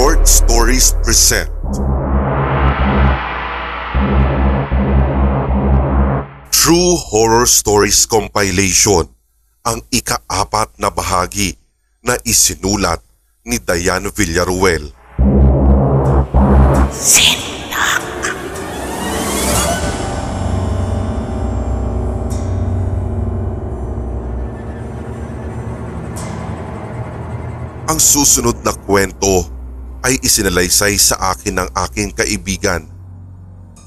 Short Stories present True Horror Stories Compilation ang ikaapat na bahagi na isinulat ni Diane Villaruel. Ang susunod na kwento ay isinalaysay sa akin ng aking kaibigan.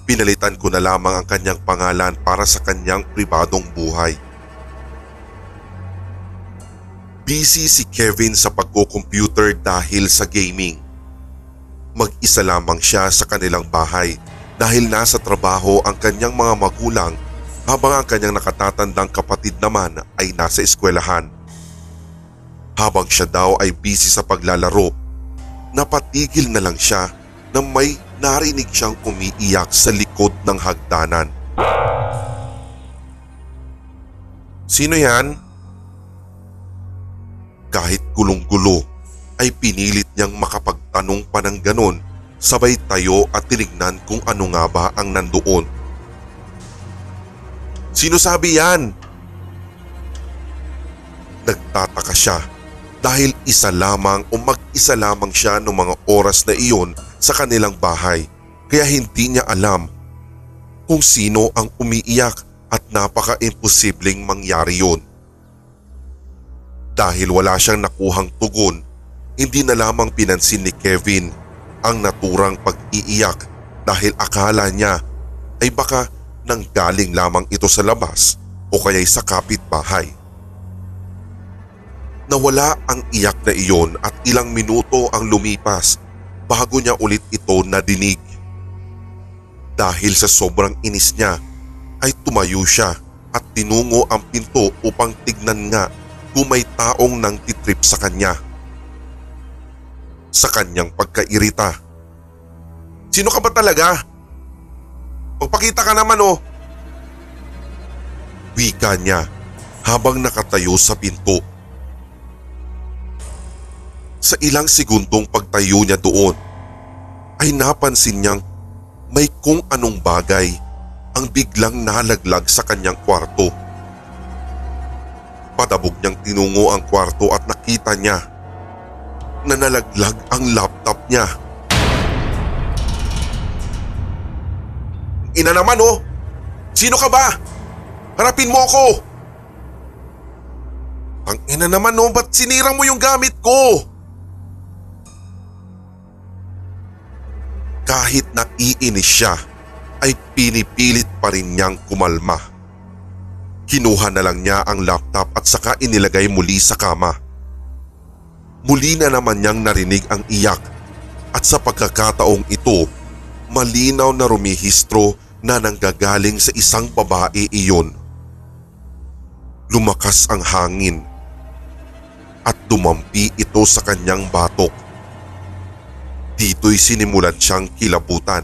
Pinalitan ko na lamang ang kanyang pangalan para sa kanyang pribadong buhay. Busy si Kevin sa pagko-computer dahil sa gaming. Mag-isa lamang siya sa kanilang bahay dahil nasa trabaho ang kanyang mga magulang habang ang kanyang nakatatandang kapatid naman ay nasa eskwelahan. Habang siya daw ay busy sa paglalaro, napatigil na lang siya na may narinig siyang umiiyak sa likod ng hagdanan. Sino yan? Kahit gulong-gulo ay pinilit niyang makapagtanong pa ng ganon sabay tayo at tinignan kung ano nga ba ang nandoon. Sino sabi yan? Nagtataka siya dahil isa lamang o mag-isa lamang siya noong mga oras na iyon sa kanilang bahay kaya hindi niya alam kung sino ang umiiyak at napaka-imposibleng mangyari yun. Dahil wala siyang nakuhang tugon, hindi na lamang pinansin ni Kevin ang naturang pag-iiyak dahil akala niya ay baka nanggaling lamang ito sa labas o kaya'y sa kapitbahay. Nawala ang iyak na iyon at ilang minuto ang lumipas bago niya ulit ito nadinig. Dahil sa sobrang inis niya ay tumayo siya at tinungo ang pinto upang tignan nga kung may taong nang titrip sa kanya. Sa kanyang pagkairita. Sino ka ba talaga? Magpakita ka naman oh. Wika niya habang nakatayo sa pinto. Sa ilang segundong pagtayo niya doon, ay napansin niyang may kung anong bagay ang biglang nalaglag sa kanyang kwarto. Padabog niyang tinungo ang kwarto at nakita niya na nalaglag ang laptop niya. Ina naman oh! Sino ka ba? Harapin mo ako! Ang ina naman oh, ba't sinira mo yung gamit ko? Kahit naiinis siya, ay pinipilit pa rin niyang kumalma. Kinuha na lang niya ang laptop at saka inilagay muli sa kama. Muli na naman niyang narinig ang iyak at sa pagkakataong ito, malinaw na rumihistro na nanggagaling sa isang babae iyon. Lumakas ang hangin at dumampi ito sa kanyang batok. Dito'y sinimulan siyang kilabutan.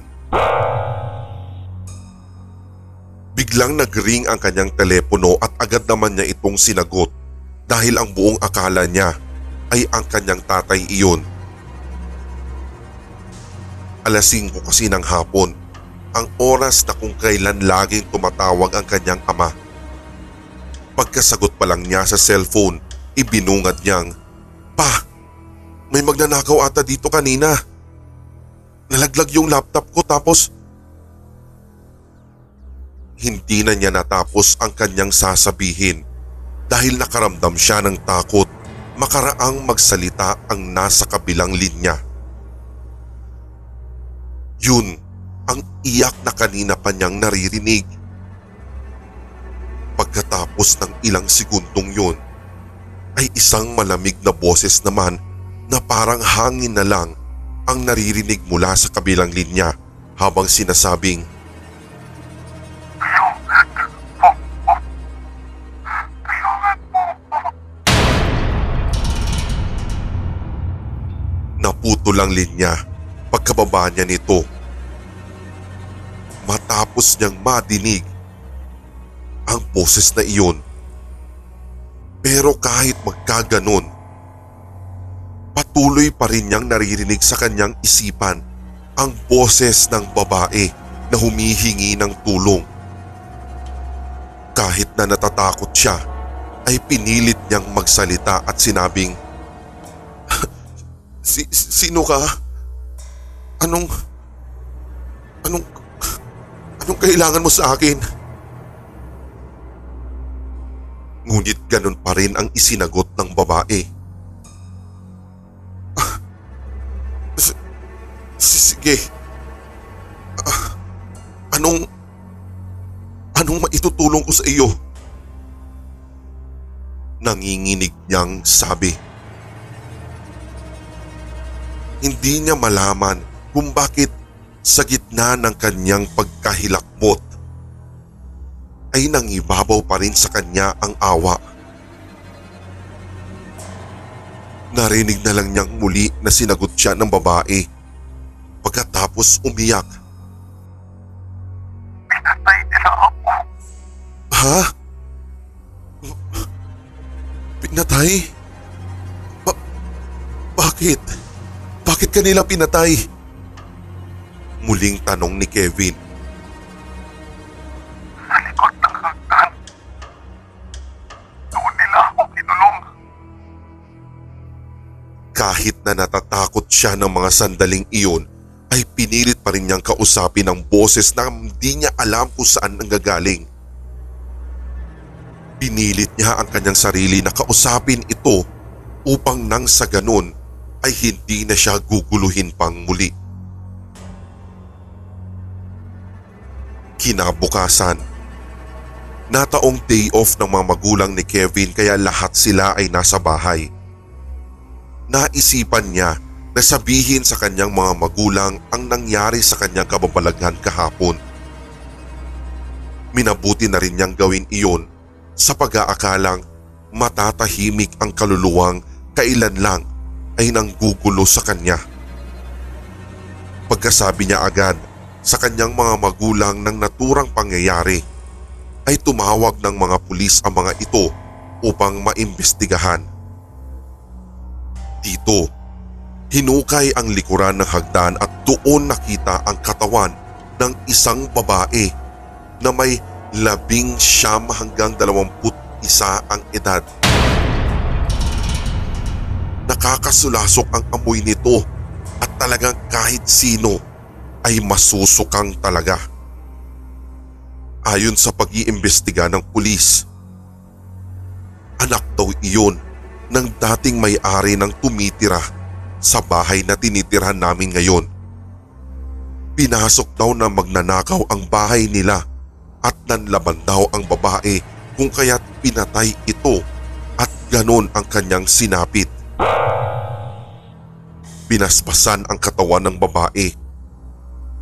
Biglang nagring ang kanyang telepono at agad naman niya itong sinagot dahil ang buong akala niya ay ang kanyang tatay iyon. Alas 5 kasi ng hapon, ang oras na kung kailan laging tumatawag ang kanyang ama. Pagkasagot pa lang niya sa cellphone, ibinungad niyang, Pa, may magnanakaw ata dito kanina. Nalaglag yung laptop ko tapos hindi na niya natapos ang kanyang sasabihin dahil nakaramdam siya ng takot makaraang magsalita ang nasa kabilang linya. Yun ang iyak na kanina pa niyang naririnig. Pagkatapos ng ilang segundong yun, ay isang malamig na boses naman na parang hangin na lang ang naririnig mula sa kabilang linya habang sinasabing, Naputo lang linya pagkababa niya nito. Matapos niyang madinig ang boses na iyon. Pero kahit magkaganon, patuloy pa rin niyang naririnig sa kanyang isipan ang boses ng babae na humihingi ng tulong. Kahit na natatakot siya, ay pinilit niyang magsalita at sinabing, si, Sino ka? Anong... Anong... Anong kailangan mo sa akin? Ngunit ganun pa rin ang isinagot ng babae. Sige. Ah, Anong... Anong maitutulong ko sa iyo? Nanginginig niyang sabi. Hindi niya malaman kung bakit sa gitna ng kanyang pagkahilakbot ay nangibabaw pa rin sa kanya ang awa. Narinig na lang niyang muli na sinagot siya ng babae pagkatapos umiyak. Pinatay nila ako. Ha? Pinatay? Ba- bakit? Bakit kanila pinatay? Muling tanong ni Kevin. Sa likod ng hagdan. Doon nila ako kinulong. Kahit na natatakot siya ng mga sandaling iyon, pa rin niyang kausapin ang boses na hindi niya alam kung saan nanggagaling. Pinilit niya ang kanyang sarili na kausapin ito upang nang sa ganun ay hindi na siya guguluhin pang muli. Kinabukasan, nataong day off ng mga magulang ni Kevin kaya lahat sila ay nasa bahay naisipan niya na sabihin sa kanyang mga magulang ang nangyari sa kanyang kababalaghan kahapon. Minabuti na rin niyang gawin iyon sa pag-aakalang matatahimik ang kaluluwang kailan lang ay nanggugulo sa kanya. Pagkasabi niya agad sa kanyang mga magulang ng naturang pangyayari ay tumawag ng mga pulis ang mga ito upang maimbestigahan. Dito, hinukay ang likuran ng hagdan at doon nakita ang katawan ng isang babae na may labing siyam hanggang dalawamput isa ang edad. Nakakasulasok ang amoy nito at talagang kahit sino ay masusukang talaga. Ayon sa pag-iimbestiga ng pulis, anak daw iyon ng dating may-ari ng tumitira sa bahay na tinitirhan namin ngayon. Pinasok daw na magnanakaw ang bahay nila at nanlaban daw ang babae kung kaya't pinatay ito at ganon ang kanyang sinapit. Pinaspasan ang katawan ng babae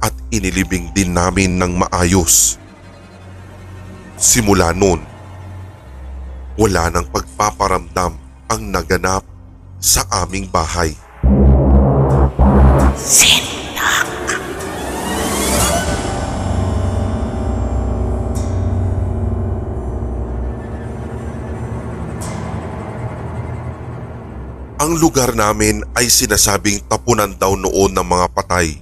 at inilibing din namin ng maayos. Simula noon, wala nang pagpaparamdam ang naganap sa aming bahay. Ang lugar namin ay sinasabing tapunan daw noon ng mga patay.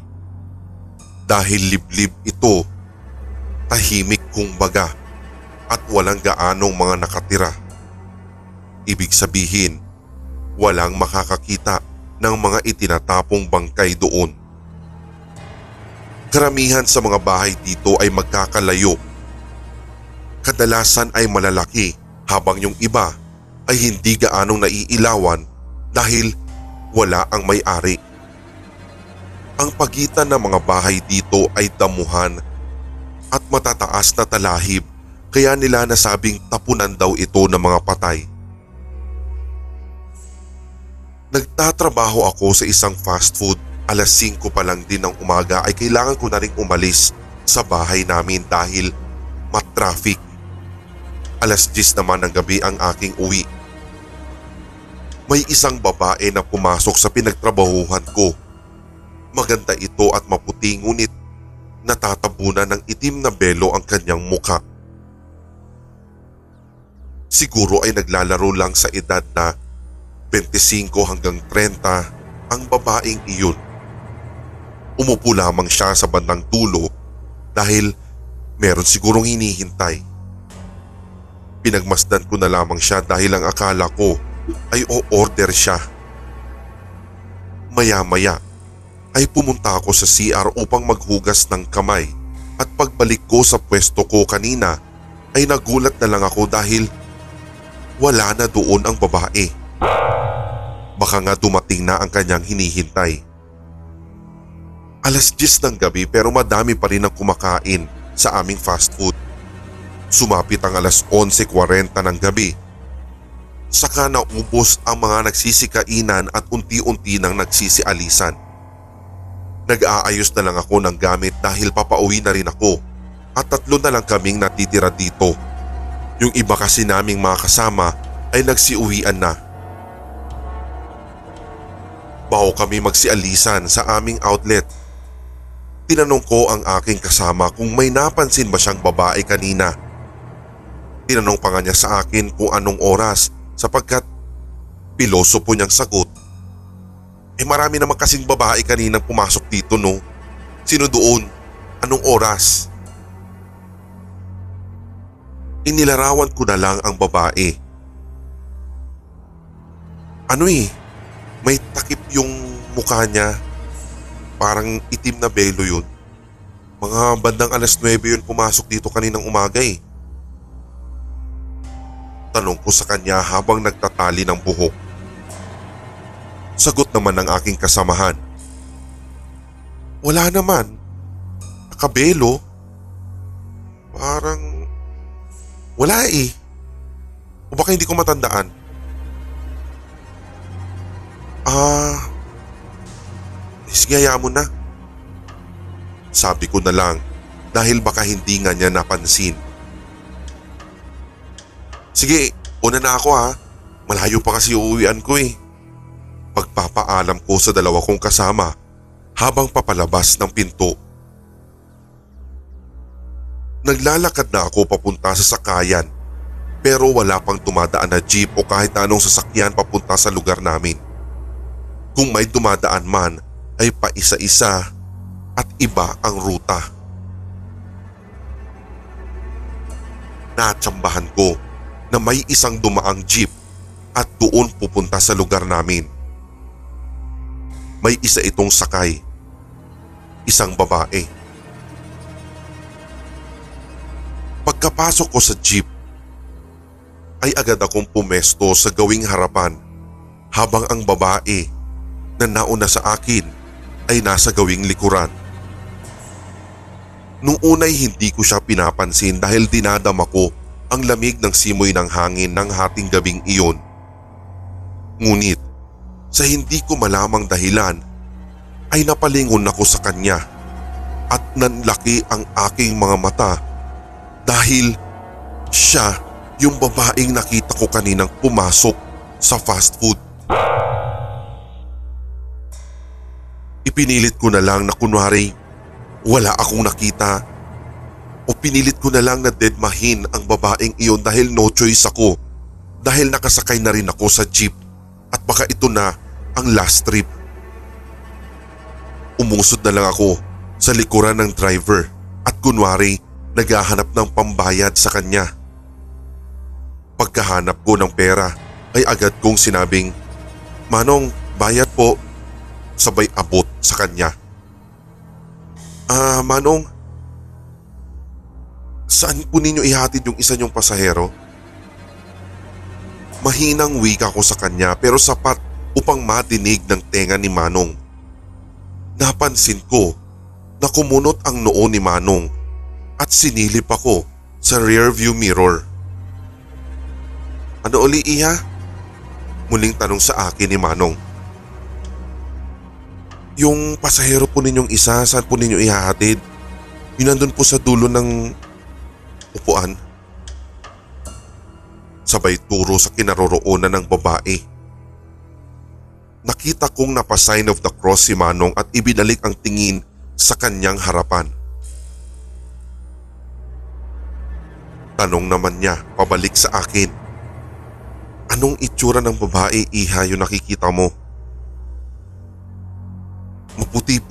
Dahil liblib ito, tahimik kumbaga at walang gaanong mga nakatira. Ibig sabihin, walang makakakita ng mga itinatapong bangkay doon. Karamihan sa mga bahay dito ay magkakalayo. Kadalasan ay malalaki habang yung iba ay hindi gaanong naiilawan dahil wala ang may-ari. Ang pagitan ng mga bahay dito ay damuhan at matataas na talahib kaya nila nasabing tapunan daw ito ng mga patay. Nagtatrabaho ako sa isang fast food. Alas 5 pa lang din ng umaga ay kailangan ko na rin umalis sa bahay namin dahil matraffic. Alas 10 naman ng gabi ang aking uwi. May isang babae na pumasok sa pinagtrabahuhan ko. Maganda ito at maputi ngunit natatabunan ng itim na belo ang kanyang muka. Siguro ay naglalaro lang sa edad na 25 hanggang 30 ang babaeng iyon. Umupo lamang siya sa bandang dulo dahil meron sigurong hinihintay. Pinagmasdan ko na lamang siya dahil ang akala ko ay o-order siya. Maya-maya ay pumunta ako sa CR upang maghugas ng kamay at pagbalik ko sa pwesto ko kanina ay nagulat na lang ako dahil wala na doon ang babae. Baka nga dumating na ang kanyang hinihintay. Alas 10 ng gabi pero madami pa rin ang kumakain sa aming fast food. Sumapit ang alas 11.40 ng gabi. Saka naubos ang mga nagsisikainan at unti-unti nang nagsisialisan. Nag-aayos na lang ako ng gamit dahil papauwi na rin ako at tatlo na lang kaming natitira dito. Yung iba kasi naming mga kasama ay nagsiuwian na. Baho kami magsialisan sa aming outlet. Tinanong ko ang aking kasama kung may napansin ba siyang babae kanina. Tinanong pa nga niya sa akin kung anong oras sapagkat piloso po niyang sagot. Eh marami naman kasing babae kaninang pumasok dito no. Sino doon? Anong oras? Inilarawan ko na lang ang babae. Ano eh, may takip yung mukha niya. Parang itim na belo yun. Mga bandang alas 9 yun pumasok dito kaninang umaga eh. Tanong ko sa kanya habang nagtatali ng buhok. Sagot naman ng aking kasamahan. Wala naman. Nakabelo. Parang wala eh. O baka hindi ko matandaan. Sige hayaan mo na. Sabi ko na lang dahil baka hindi nga niya napansin. Sige, una na ako ha. Malayo pa kasi uuwian ko eh. Pagpapaalam ko sa dalawa kong kasama habang papalabas ng pinto. Naglalakad na ako papunta sa sakayan pero wala pang dumadaan na jeep o kahit anong sasakyan papunta sa lugar namin. Kung may dumadaan man ay paisa-isa at iba ang ruta. Natsambahan ko na may isang dumaang jeep at doon pupunta sa lugar namin. May isa itong sakay. Isang babae. Pagkapasok ko sa jeep, ay agad akong pumesto sa gawing harapan habang ang babae na nauna sa akin ay nasa gawing likuran. Nung unay hindi ko siya pinapansin dahil dinadama ko ang lamig ng simoy ng hangin ng hating gabing iyon. Ngunit sa hindi ko malamang dahilan ay napalingon ako sa kanya at nanlaki ang aking mga mata dahil siya yung babaeng nakita ko kaninang pumasok sa fast food. Ipinilit ko na lang na kunwari wala akong nakita o pinilit ko na lang na deadmahin ang babaeng iyon dahil no choice ako dahil nakasakay na rin ako sa jeep at baka ito na ang last trip. Umusod na lang ako sa likuran ng driver at kunwari naghahanap ng pambayad sa kanya. Pagkahanap ko ng pera ay agad kong sinabing, Manong, bayad po. Sabay abot sa kanya. Ah, Manong, saan po ninyo ihatid yung isa niyong pasahero? Mahinang wika ko sa kanya pero sapat upang madinig ng tenga ni Manong. Napansin ko na kumunot ang noo ni Manong at sinilip ako sa rear view mirror. Ano uli iha? Muling tanong sa akin ni Manong. Yung pasahero po ninyong isa, saan po ninyo ihahatid? Yun nandun po sa dulo ng upuan. Sabay turo sa kinaroroonan ng babae. Nakita kong napasign of the cross si Manong at ibinalik ang tingin sa kanyang harapan. Tanong naman niya pabalik sa akin. Anong itsura ng babae iha yung nakikita mo?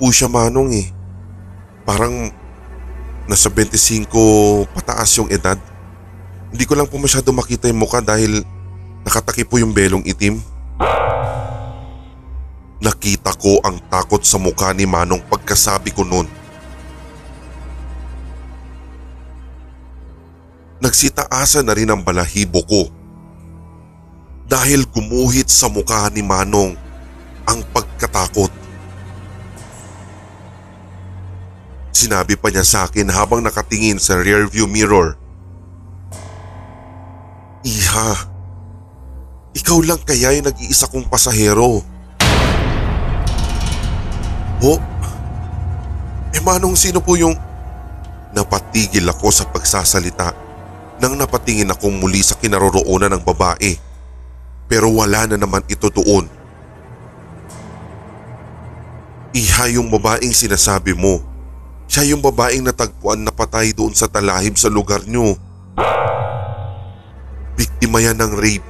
Po siya manong eh. Parang nasa 25 pataas yung edad. Hindi ko lang po masyado makita yung mukha dahil nakataki po yung belong itim. Nakita ko ang takot sa mukha ni Manong pagkasabi ko noon. Nagsitaasa na rin ang balahibo ko. Dahil gumuhit sa mukha ni Manong ang pagkatakot. Sinabi pa niya sa akin habang nakatingin sa rearview mirror. Iha, ikaw lang kaya yung nag-iisa kong pasahero. Ho? Eh manong sino po yung... Napatigil ako sa pagsasalita nang napatingin akong muli sa kinaroroonan ng babae. Pero wala na naman ito doon. Iha yung babaeng sinasabi mo. Siya yung babaeng natagpuan na patay doon sa talahib sa lugar nyo. Biktima yan ng rape.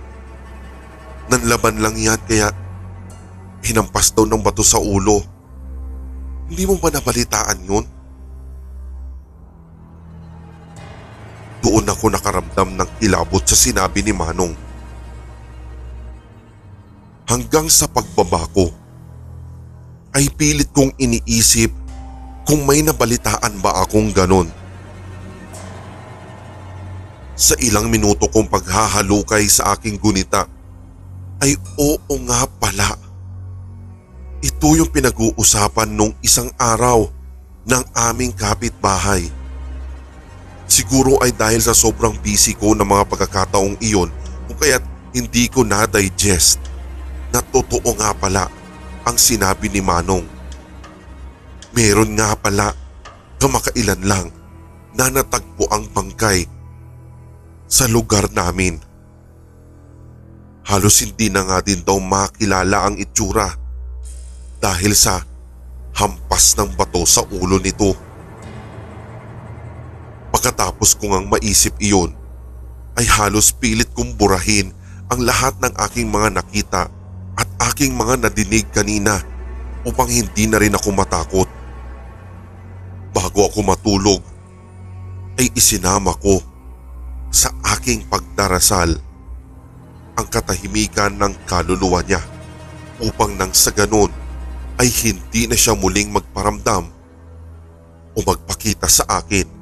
Nanlaban lang yan kaya hinampas daw ng bato sa ulo. Hindi mo ba nabalitaan yun? Doon ako nakaramdam ng kilabot sa sinabi ni Manong. Hanggang sa pagbaba ko, ay pilit kong iniisip kung may nabalitaan ba akong ganon. Sa ilang minuto kong paghahalukay sa aking gunita, ay oo nga pala. Ito yung pinag-uusapan nung isang araw ng aming kapitbahay. Siguro ay dahil sa sobrang busy ko ng mga pagkakataong iyon kung kaya't hindi ko na-digest na totoo nga pala ang sinabi ni Manong. Meron nga pala kamakailan lang na natagpo ang bangkay sa lugar namin. Halos hindi na nga din daw makilala ang itsura dahil sa hampas ng bato sa ulo nito. Pagkatapos ko ngang maisip iyon, ay halos pilit kong burahin ang lahat ng aking mga nakita at aking mga nadinig kanina upang hindi na rin ako matakot. Bago ako matulog, ay isinama ko sa aking pagdarasal ang katahimikan ng kaluluwa niya upang nang sa ganon ay hindi na siya muling magparamdam o magpakita sa akin.